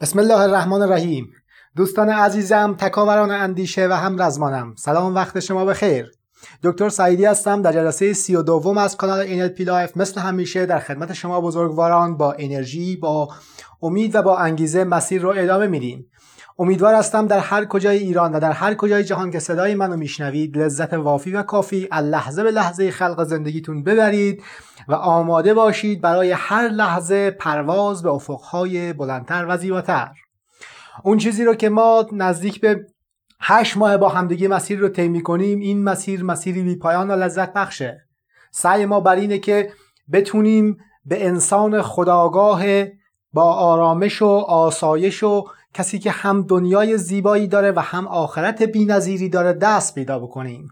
بسم الله الرحمن الرحیم. دوستان عزیزم تکاوران اندیشه و هم رزمانم سلام وقت شما بخیر. دکتر سعیدی هستم در جلسه سی و دوم از کانال NLP Life مثل همیشه در خدمت شما بزرگواران با انرژی با امید و با انگیزه مسیر رو ادامه میدیم. امیدوار هستم در هر کجای ایران و در هر کجای جهان که صدای منو میشنوید لذت وافی و کافی از لحظه به لحظه خلق زندگیتون ببرید و آماده باشید برای هر لحظه پرواز به افقهای بلندتر و زیباتر. اون چیزی رو که ما نزدیک به هشت ماه با همدیگه مسیر رو طی کنیم این مسیر مسیری بی پایان و لذت بخشه. سعی ما بر اینه که بتونیم به انسان خداگاه با آرامش و آسایش و کسی که هم دنیای زیبایی داره و هم آخرت بینظیری داره دست پیدا بکنیم.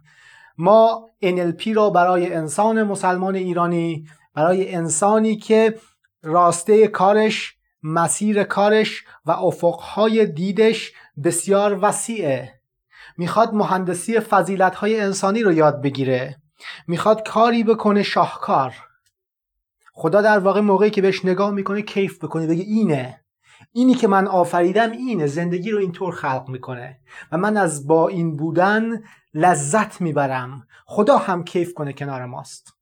ما NLP را برای انسان مسلمان ایرانی برای انسانی که راسته کارش مسیر کارش و افقهای دیدش بسیار وسیعه. می‌خواد مهندسی فضیلتهای انسانی رو یاد بگیره. می‌خواد کاری بکنه شاهکار. خدا در واقع موقعی که بهش نگاه می‌کنه کیف بکنه بگه اینه. اینی که من آفریدم اینه زندگی رو اینطور خلق می‌کنه. و من از با این بودن لذت می‌برم. خدا هم کیف کنه کنار ماست.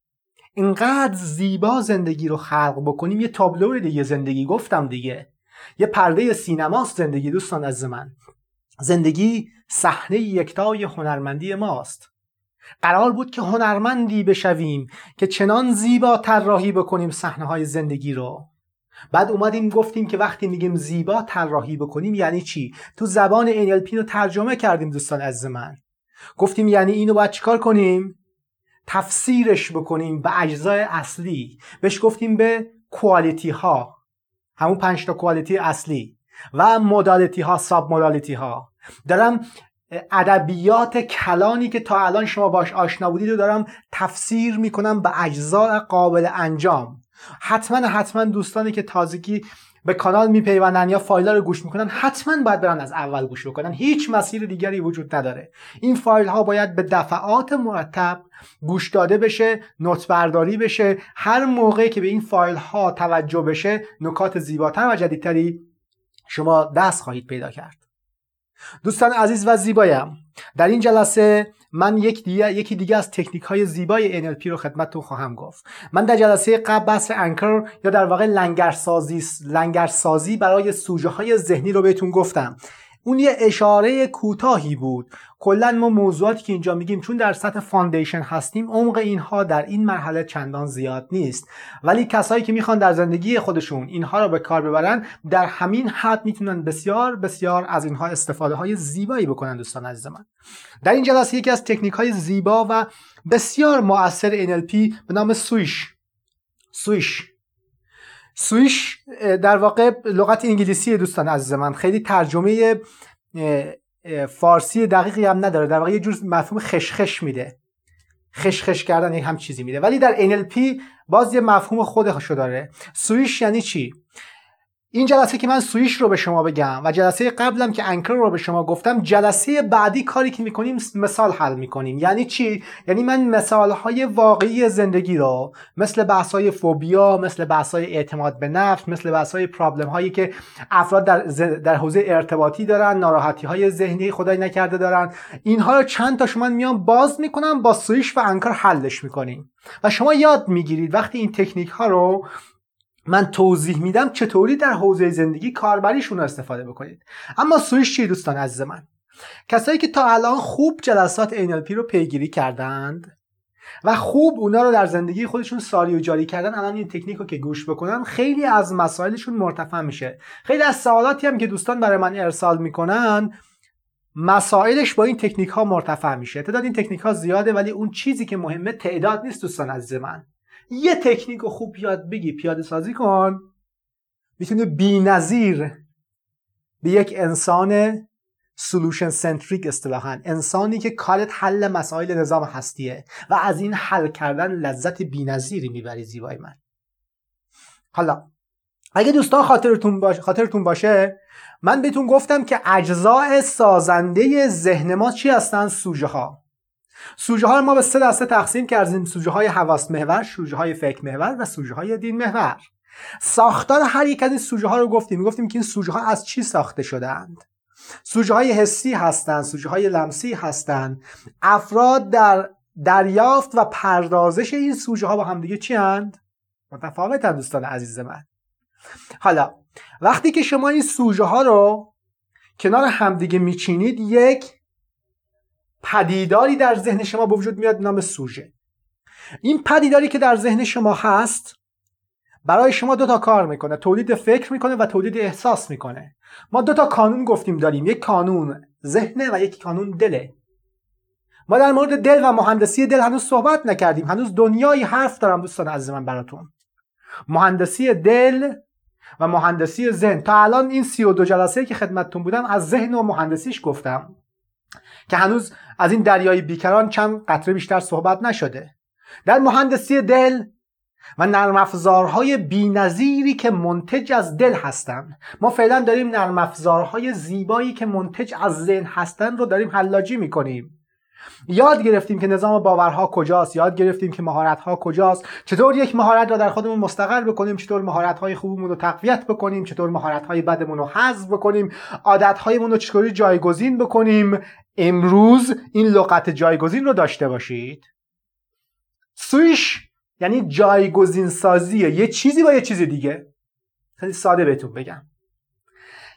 اینقدر زیبا زندگی رو خلق بکنیم. یه تابلو دیگه زندگی گفتم دیگه. یه پرده سینماست زندگی دوستان از من. زندگی صحنه یکتای هنرمندی ماست. قرار بود که هنرمندی بشویم که چنان زیبا طراحی بکنیم صحنه های زندگی رو. بعد اومدیم گفتیم که وقتی میگیم زیبا طراحی بکنیم یعنی چی؟ تو زبان NLP رو ترجمه کردیم دوستان از من. گفتیم یعنی اینو باید چیکار کنیم؟ تفسیرش بکنیم به اجزای اصلی. بهش گفتیم به کوالیتی ها همون پنج تا کوالیتی اصلی. و مدالیتی ها ساب مدالیتی ها دارم ادبیات کلانی که تا الان شما باش آشنا بودید رو دارم تفسیر می‌کنم به اجزای قابل انجام. حتما حتما دوستانی که تازگی به کانال میپیوندن یا فایل رو گوش می‌کنن حتما باید برن از اول گوش بکنن. هیچ مسیر دیگری وجود نداره. این فایل ها باید به دفعات مرتب گوش داده بشه نوت برداری بشه. هر موقعی که به این فایل ها توجه بشه نکات زیباتر و جدیدتری شما دست خواهید پیدا کرد. دوستان عزیز و زیبایم در این جلسه من یک دیگه، یکی دیگه از تکنیک های زیبای NLP رو خدمتتون خواهم گفت. من در جلسه قبل بحث انکر یا در واقع لنگرسازی لنگرسازی برای سوژه های ذهنی رو بهتون گفتم. اون یه اشاره کوتاهی بود. کلا ما موضوعاتی که اینجا میگیم چون در سطح foundation هستیم عمق اینها در این مرحله چندان زیاد نیست. ولی کسایی که می‌خوان در زندگی خودشون اینها رو به کار ببرن در همین حد می‌تونن بسیار بسیار از اینها استفاده های زیبایی بکنن دوستان عزیز من در این جلسه یکی از تکنیک های زیبا و بسیار مؤثر NLP به نام swish. swish. سویش در واقع لغت انگلیسی دوستان عزیز من خیلی ترجمه فارسی دقیقی هم نداره در واقع یه جور مفهوم خشخش میده. خشخش کردن هم چیزی میده. ولی در NLP باز یه مفهوم خودشو داره. سویش یعنی چی؟ این جلسه که من سویش رو به شما بگم و جلسه قبلم که انکر رو به شما گفتم جلسه بعدی کاری که می‌کنیم مثال حل می‌کنیم. یعنی چی؟ یعنی من مثال های واقعی زندگی رو مثل بحث های فوبیا مثل بحث های اعتماد به نفس مثل بحث های پرابلم هایی که افراد در, در حوزه ارتباطی دارن ناراحتی های ذهنی خدای نکرده دارن اینها رو چند تا شما میان باز می‌کنم با سویش و انکر حلش می‌کنیم. و شما یاد می‌گیرید وقتی این تکنیک ها رو من توضیح میدم چطوری در حوزه زندگی کاربریشون استفاده بکنید. اما سویش چی دوستان عزیز من؟ کسایی که تا الان خوب جلسات NLP رو پیگیری کردند و خوب اونا رو در زندگی خودشون ساری و جاری کردن الان این تکنیک رو که گوش بکنن خیلی از مسائلشون مرتفع میشه. خیلی از سوالاتی هم که دوستان برای من ارسال می‌کنن مسائلش با این تکنیک ها مرتفع میشه. تعداد این تکنیک ها زیاده ولی اون چیزی که مهمه تعداد نیست دوستان عزیز من. یه تکنیک رو خوب یاد بگی پیاده سازی کن. می‌تونه بی نظیر به یک انسان سلوشن سنتریک اصطلاحا. انسانی که کارت حل مسائل نظام هستیه و از این حل کردن لذت نظیری می‌بری زیبای من. حالا اگه دوستان خاطرتون باشه خاطرتون باشه من بهتون گفتم که اجزاء سازنده ذهن ما چی هستن؟ سوژه ها سوژه ها رو ما به سه دسته تقسیم کردیم. سوژه های حواس محور سوژه های فکر محور و سوژه های دین محور. ساختار هر یک از این سوژه ها رو گفتیم. گفتیم که این سوژه ها از چی ساخته شدهاند؟ سوژه های حسی هستند سوژه های لمسی هستند. افراد در دریافت و پردازش این سوژه ها با همدیگه چی هند؟ متفاوتن دوستان عزیز من. حالا وقتی که شما این سوژه ها رو کنار همدیگه میچینید یک پدیداری در ذهن شما به وجود میاد نام سوژه. این پدیداری که در ذهن شما هست برای شما دو تا کار می‌کنه تولید فکر می‌کنه و تولید احساس می‌کنه. ما دو تا کانون گفتیم داریم یک کانون ذهنه و یک کانون دله. ما در مورد دل و مهندسی دل هنوز صحبت نکردیم هنوز دنیای حرف دارم دوستان عزیز من براتون. مهندسی دل و مهندسی ذهن. تا الان این سی و دو جلسه که خدمتتون بودم از ذهن و مهندسیش گفتم. که هنوز از این دریای بیکران چند قطره بیشتر صحبت نشده. در مهندسی دل و نرم افزارهای بی‌نظیری که منتج از دل هستند. ما فعلا داریم نرم افزارهای زیبایی که منتج از ذهن هستند رو داریم حلاجی می‌کنیم. یاد گرفتیم که نظام باورها کجاست یاد گرفتیم که مهارتها کجاست. چطور یک مهارت را در خودمون مستقر بکنیم چطور مهارتهای خوبمون رو تقویت بکنیم چطور مهارتهای بدمون رو حذف بکنیم عادتهایمون رو چطوری جایگزین بکنیم. امروز این لغت جایگزین رو داشته باشید. سویش یعنی جایگزین سازیه یه چیزی با یه چیز دیگه. خیلی ساده بهتون بگم.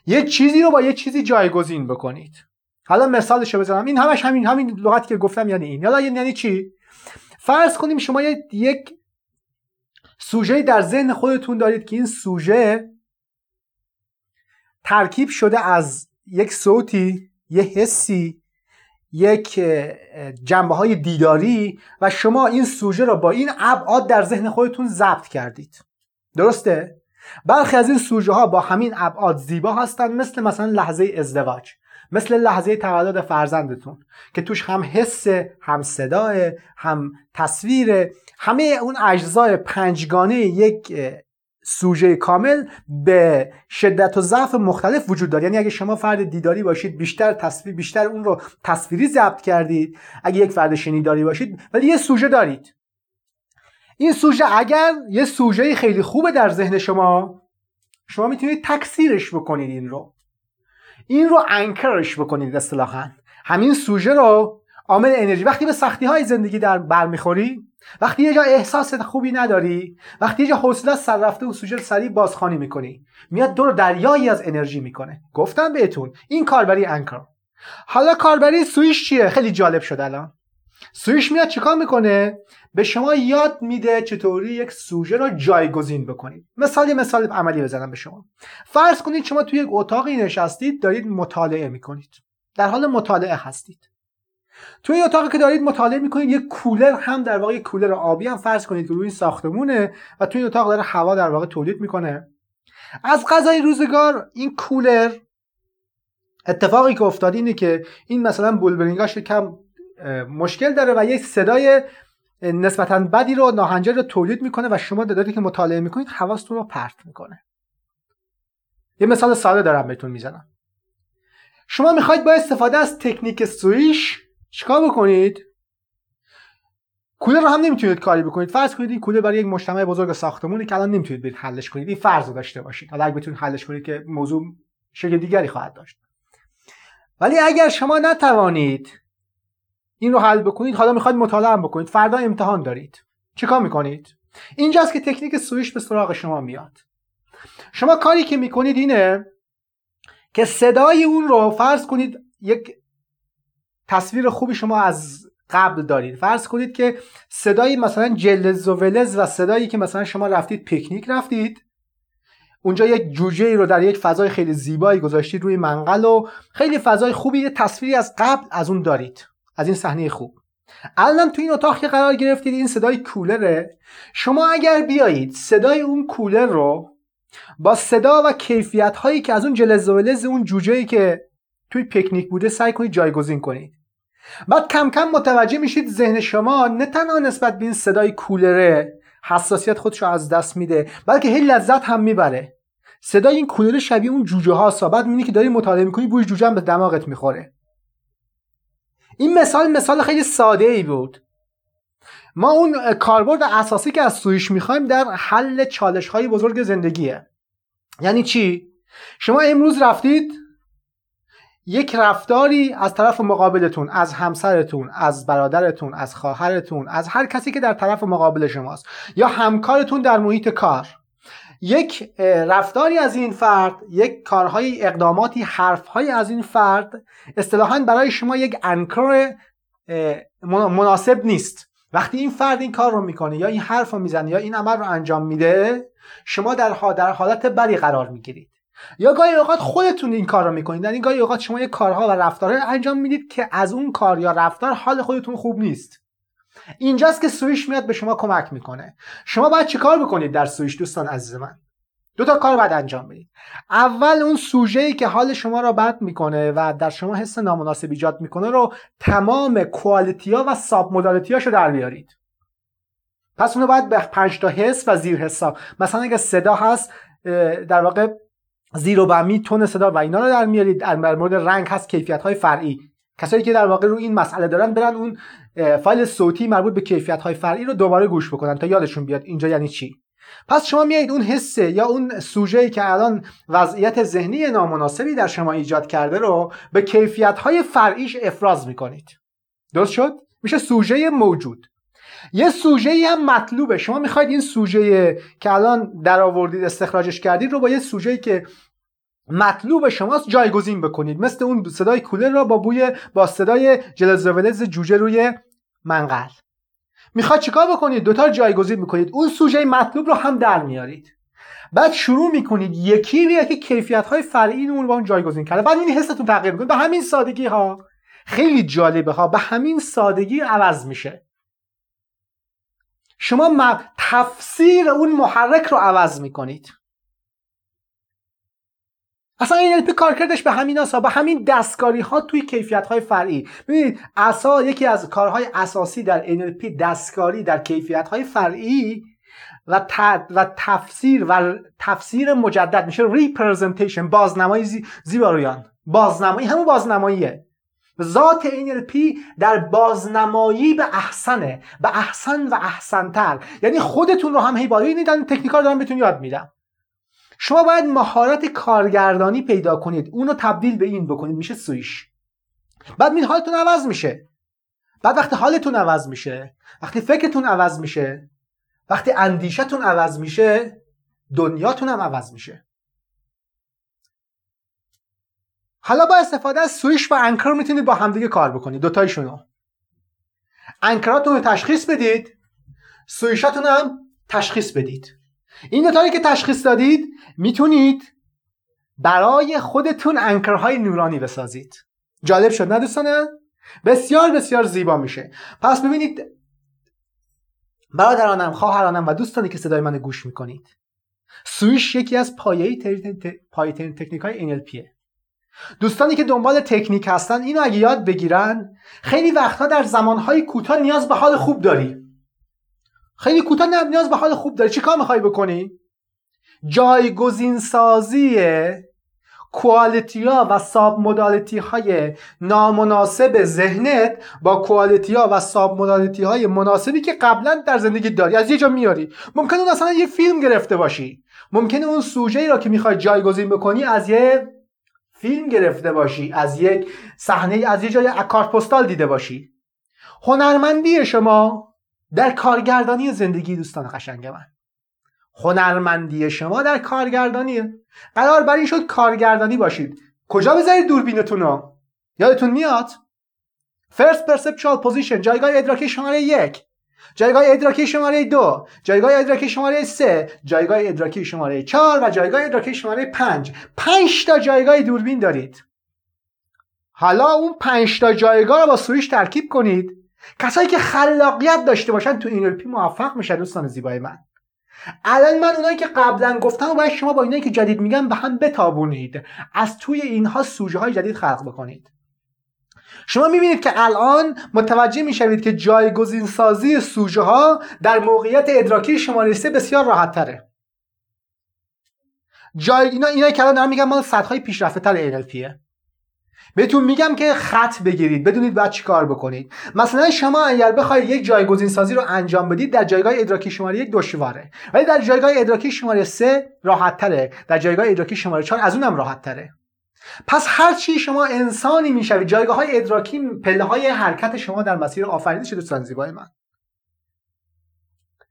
یه چیزی رو با یه چیزی جایگزین بکنید. حالا مثالش رو بزنم. این همش همین همین لغتی که گفتم یعنی این. یعنی یعنی چی؟ فرض کنیم شما یک سوژه در ذهن خودتون دارید که این سوژه ترکیب شده از یک صوتی یه حسی یک جنبه های دیداری و شما این سوژه رو با این ابعاد در ذهن خودتون ضبط کردید. درسته؟ برخی از این سوژه ها با همین ابعاد زیبا هستند مثل مثلا لحظه ازدواج. مثل لحظه تولد فرزندتون که توش هم حس هم صداه هم تصویر همه اون اجزای پنجگانه یک سوژه کامل به شدت و ضعف مختلف وجود داره. یعنی اگه شما فرد دیداری باشید بیشتر تصویر بیشتر اون رو تصویری ضبط کردید. اگه یک فرد شنیداری باشید ولی یه سوژه دارید. این سوژه اگر یه سوژه خیلی خوبه در ذهن شما شما می‌تونید تکثیرش بکنید این رو. این رو انکرش بکنید اصطلاحا. همین سوژه رو عامل انرژی. وقتی به سختی های زندگی در برمیخوری وقتی یه جا احساس خوبی نداری وقتی یه جا حوصله سر رفته و سوژه سریع بازخوانی می‌کنی میاد دور دریایی از انرژی می‌کنه. گفتم بهتون این کاربری انکر. حالا کاربری سویش چیه؟ خیلی جالب شد الان. سویش میاد چیکار می‌کنه؟ به شما یاد میده چطوری یک سوژه رو جایگزین بکنید. مثال مثال عملی بزنم به شما. فرض کنید شما توی یک اتاقی نشستید دارید مطالعه می‌کنید. در حال مطالعه هستید. توی اتاقی که دارید مطالعه می‌کنید یک کولر هم در واقع یک کولر آبی هم فرض کنید که روی این ساختمونه و توی این اتاق داره هوا در واقع تولید می‌کنه. از غذای روزگار این کولر اتفاقی که افتاد اینه که این مثلا بولبرینگاش کم مشکل داره و یک صدای نسبتا بدی رو ناهنجار رو تولید می‌کنه و شما دارید که مطالعه می‌کنید حواستون رو پرت می‌کنه. یه مثال ساده دارم بهتون می‌زنم. شما می‌خواید با استفاده از تکنیک سویش چیکار بکنید؟ کولر رو هم نمی‌تونید کاری بکنید. فرض کنید این کولر برای یک مجتمع بزرگ ساختمونی که الان نمی‌تونید برید حلش کنید. این فرض رو داشته باشید. حالا اگه بتونید حلش کنید که موضوع شکل دیگری خواهد داشت. ولی اگر شما نتوانید این رو حل بکنید حالا می‌خواید مطالعه هم بکنید. فردا امتحان دارید. چیکار می‌کنید؟ اینجاست که تکنیک سویش به سراغ شما میاد. شما کاری که می‌کنید اینه که صدای اون رو فرض کنید یک تصویر خوبی شما از قبل دارید. فرض کنید که صدای مثلا جلز و ولز و صدایی که مثلا شما رفتید پیکنیک رفتید اونجا یک جوجه ای رو در یک فضای خیلی زیبایی گذاشتید روی منقل و خیلی فضای خوبی یه تصویری از قبل از اون دارید. از این صحنه خوب. الان تو این اتاق که قرار گرفتید این صدای کولره شما اگر بیایید صدای اون کولر رو با صدا و کیفیت هایی که از اون جلز و ولز اون جوجه که توی پیکنیک بوده سعی کنید جایگزین کنید. بعد کم کم متوجه میشید ذهن شما نه تنها نسبت به این صدای کولره حساسیت خودش رو از دست میده بلکه هی لذت هم می‌بره. صدای این کولر شبیه اون جوجه ها بعد می‌بینی که داری مطالعه می‌کنی بوی جوجه هم به دماغت می‌خوره. این مثال مثال خیلی ساده ای بود. ما اون کاربرد اساسی که از سویش می‌خوایم در حل چالش های بزرگ زندگیه. یعنی چی؟ شما امروز رفتید یک رفتاری از طرف مقابلتون از همسرتون از برادرتون از خواهرتون از هر کسی که در طرف مقابل شماست یا همکارتون در محیط کار. یک رفتاری از این فرد یک کارهای اقداماتی حرفهای از این فرد اصطلاحا برای شما یک انکر مناسب نیست. وقتی این فرد این کار رو می‌کنه یا این حرف رو می‌زنه یا این عمل رو انجام میده شما در, حالت بری قرار می‌گیرید. یا گاهی اوقات خودتون این کار رو می‌کنید. یعنی گاهی اوقات شما یک کارها و رفتارها انجام می‌دید که از اون کار یا رفتار حال خودتون خوب نیست. اینجاست که سویش میاد به شما کمک می‌کنه. شما باید چیکار بکنید در سویش دوستان عزیز من؟ دو تا کار باید انجام بدید. اول اون سوژه ای که حال شما را بد می‌کنه و در شما حس نامناسب ایجاد می‌کنه رو تمام کوالیتی ها و ساب مودالیتی رو در بیارید. پس اونو باید به پنج تا حس و زیر حسا مثلا اگه صدا هست در واقع زیر و بمی تون صدا و اینا رو در میارید. در مورد رنگ هست کیفیت های فرعی. کسایی که در واقع رو این مسئله دارن برن اون فایل صوتی مربوط به کیفیت های فرعی رو دوباره گوش بکنن تا یادشون بیاد اینجا یعنی چی. پس شما میایید اون حسه یا اون سوژه که الان وضعیت ذهنی نامناسبی در شما ایجاد کرده رو به کیفیت های فرعیش افراز می‌کنید. درست شد؟ میشه سوژه موجود. یه سوژه هم مطلوبه. شما می‌خواید این سوژه که الان در آوردید استخراجش کردید رو با یه سوژه که مطلوب شماست جایگزین بکنید. مثل اون صدای کولر را با بوی با صدای جلزولز جوجه روی منقل. می‌خواد چیکار بکنید؟ دوتا جایگزین می‌کنید. اون سوژه مطلوب رو هم در میارید. بعد شروع می‌کنید یکی به یکی کیفیت های فرعی اون با اون جایگزین کرده بعد این حستون تغییر می‌کنید به همین سادگی ها. خیلی جالبه ها. به همین سادگی عوض میشه. شما تفسیر اون محرک رو عوض می‌کنید. اصلا این NLP کارکردش به همین ها به همین دستکاری ها توی کیفیت های فرعی. ببینید اسا یکی از کارهای اساسی در NLP دستکاری در کیفیت های فرعی و, و تفسیر و تفسیر مجدد میشه ریپرزنتیشن بازنمایی زی... زیبارویان. بازنمایی همون بازنماییه. ذات NLP در بازنمایی به احسنه به احسن و احسنتر. یعنی خودتون رو هم هی باید تکنیکال دارم بهتون یاد میدم شما باید مهارت کارگردانی پیدا کنید. اونو تبدیل به این بکنید. میشه سویش. بعد این حالتون عوض میشه. بعد وقتی حالتون عوض میشه وقتی فکرتون عوض میشه وقتی اندیشتون عوض میشه دنیاتون هم عوض میشه. حالا با استفاده از سویش و انکر می‌تونید با همدیگه کار بکنید دوتایشونو. انکراتون رو تشخیص بدید. سویشاتون هم تشخیص بدید. این دوتایی که تشخیص دادید می‌تونید برای خودتون انکرهای نورانی بسازید. جالب شد نه دوستانه؟ بسیار بسیار زیبا میشه. پس ببینید برادرانم خواهرانم و دوستانی که صدای من گوش می‌کنید سویش یکی از پایه ترین تکنیک های NLPه دوستانی که دنبال تکنیک هستن اینو اگه یاد بگیرن خیلی وقتها در زمانهای کوتاه نیاز به حال خوب داری. خیلی کوتاه نیاز به حال خوب داری. چیکار می‌خوای بکنی؟ جایگزین سازی کوالیتی ها و ساب مودالیتی های نامناسب ذهنت با کوالیتی ها و ساب مودالیتی های مناسبی که قبلا در زندگی داری. از یه جا میاری. ممکن اون اصلا یه فیلم گرفته باشی. ممکنه اون سوژه ای را که می‌خوای جایگزین بکنی از یه فیلم گرفته باشی. از یک صحنه از یه جای کارت پستال دیده باشی. هنرمندی شما در کارگردانی زندگی دوستان قشنگ من. هنرمندی شما در کارگردانی. قرار بر این شد کارگردانی باشید. کجا بذارید دوربینتون رو؟ یادتون میاد؟ first perceptual position جایگاه ادراکی شماره یک. جایگاه ادراکی شماره دو. جایگاه ادراکی شماره سه. جایگاه ادراکی شماره چهار و جایگاه ادراکی شماره پنج. پنج تا جایگاه دوربین دارید. حالا اون پنج تا جایگاه رو با swish ترکیب کنید. کسایی که خلاقیت داشته باشن تو NLP موفق میشن دوستان زیبای من. الان من اونایی که قبلا گفتم و باید شما با اینایی که جدید میگم به هم بتابونید. از توی اینها سوژه های جدید خلق بکنید. شما می‌بینید که الان متوجه می‌شوید که جایگزین سازی سوژه ها در موقعیت ادراکی شماره سه بسیار راحت تره جای اینا اینا که الان دارم میگم مال سطح های پیشرفته تر NLPه بهتون میگم که خط بگیرید بدونید باید کار بکنید. مثلا شما اگر بخواید یک جایگزین سازی رو انجام بدید در جایگاه ادراکی شماره یک دشواره. ولی در جایگاه ادراکی شماره سه راحت تره در جایگاه ادراکی شماره چهار از اونم راحت تره پس هر چی شما انسانی می‌شوید جایگاه های ادراکی پله های حرکت شما در مسیر آفرینش دوستان زیبای من.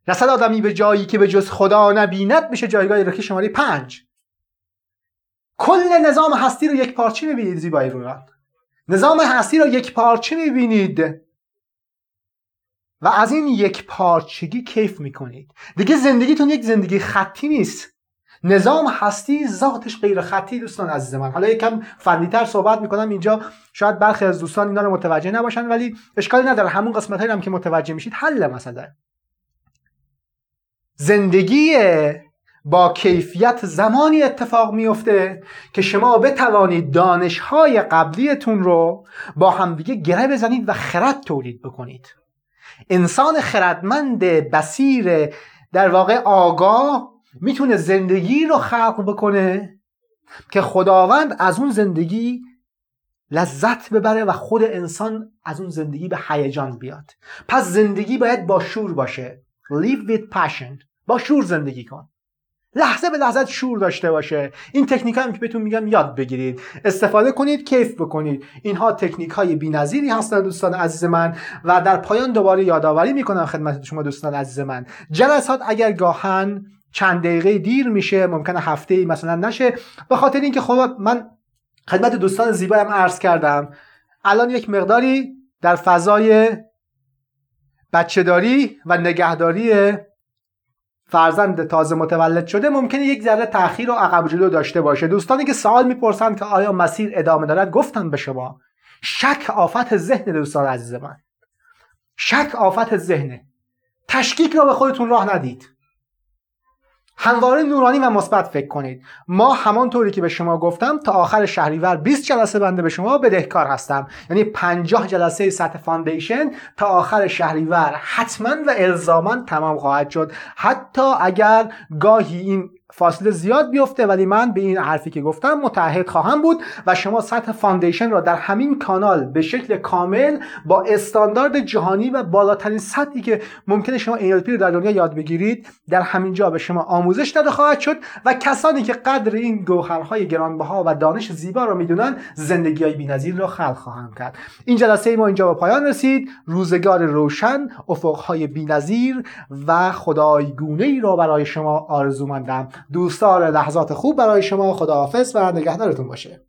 رسد آدمی به جایی که به جز خدا نبیند میشه جایگاه ادراکی شماره پنج. کل نظام هستی رو یک پارچه می‌بینید زیبایی رویان نظام هستی رو یک پارچه می‌بینید. و از این یک پارچگی کیف می‌کنید. دیگه زندگیتون یک زندگی خطی نیست. نظام هستی ذاتش غیر خطی دوستان عزیز من. حالا یکم فنیتر صحبت می‌کنم. اینجا شاید برخی از دوستان اینا رو متوجه نباشن ولی اشکالی نداره. همون قسمت هم که متوجه میشید حل مثلا زندگی با کیفیت زمانی اتفاق میفته که شما بتوانید دانشهای قبلیتون رو با همدیگه گره بزنید و خرد تولید بکنید. انسان خردمند بسیر در واقع آگاه می‌تونه زندگی رو خلق بکنه که خداوند از اون زندگی لذت ببره و خود انسان از اون زندگی به هیجان بیاد. پس زندگی باید با شور باشه. Live with passion. با شور زندگی کن. لحظه به لحظه شور داشته باشه. این تکنیک هم که بهتون میگم یاد بگیرید. استفاده کنید کیف بکنید. اینها تکنیک های بی‌نظیری هستن دوستان عزیز من و در پایان دوباره یادآوری می‌کنم خدمت شما دوستان عزیز من. جلسات اگر گاهن چند دقیقه دیر میشه ممکنه هفته ای مثلا نشه. به خاطر اینکه خب من خدمت دوستان زیبایم عرض کردم. الان یک مقداری در فضای بچهداری و نگهداری فرزند تازه متولد شده ممکنه یک ذره تاخیر و عقب جلو داشته باشه. دوستانی که سوال می‌پرسند که آیا مسیر ادامه دارد گفتم به شما شک آفت ذهن دوستان عزیز من. شک آفت ذهنه تشکیک را به خودتون راه ندید. همواره نورانی و مثبت فکر کنید. ما همانطوری که به شما گفتم تا آخر شهریور 20 جلسه بنده به شما بدهکار هستم. یعنی 50 جلسه سطح foundation تا آخر شهریور. حتما و الزاما تمام خواهد شد. حتی اگر گاهی این فاصله زیاد بیفته ولی من به این حرفی که گفتم متعهد خواهم بود و شما سطح foundation را در همین کانال به شکل کامل با استاندارد جهانی و بالاترین سطحی که ممکنه شما NLP رو در دنیا یاد بگیرید در همین جا به شما آموزش داده خواهد شد و کسانی که قدر این گوهرهای گرانبها و دانش زیبا را می‌دونن زندگی های بی‌نظیر را خلق خواهند کرد. این جلسه ما اینجا به پایان رسید. روزگار روشن افقهای بی‌نظیر و خدایگونه ای را برای شما آرزو مندم دوستان لحظات خوب برای شما. خداحافظ و نگهدارتون باشه.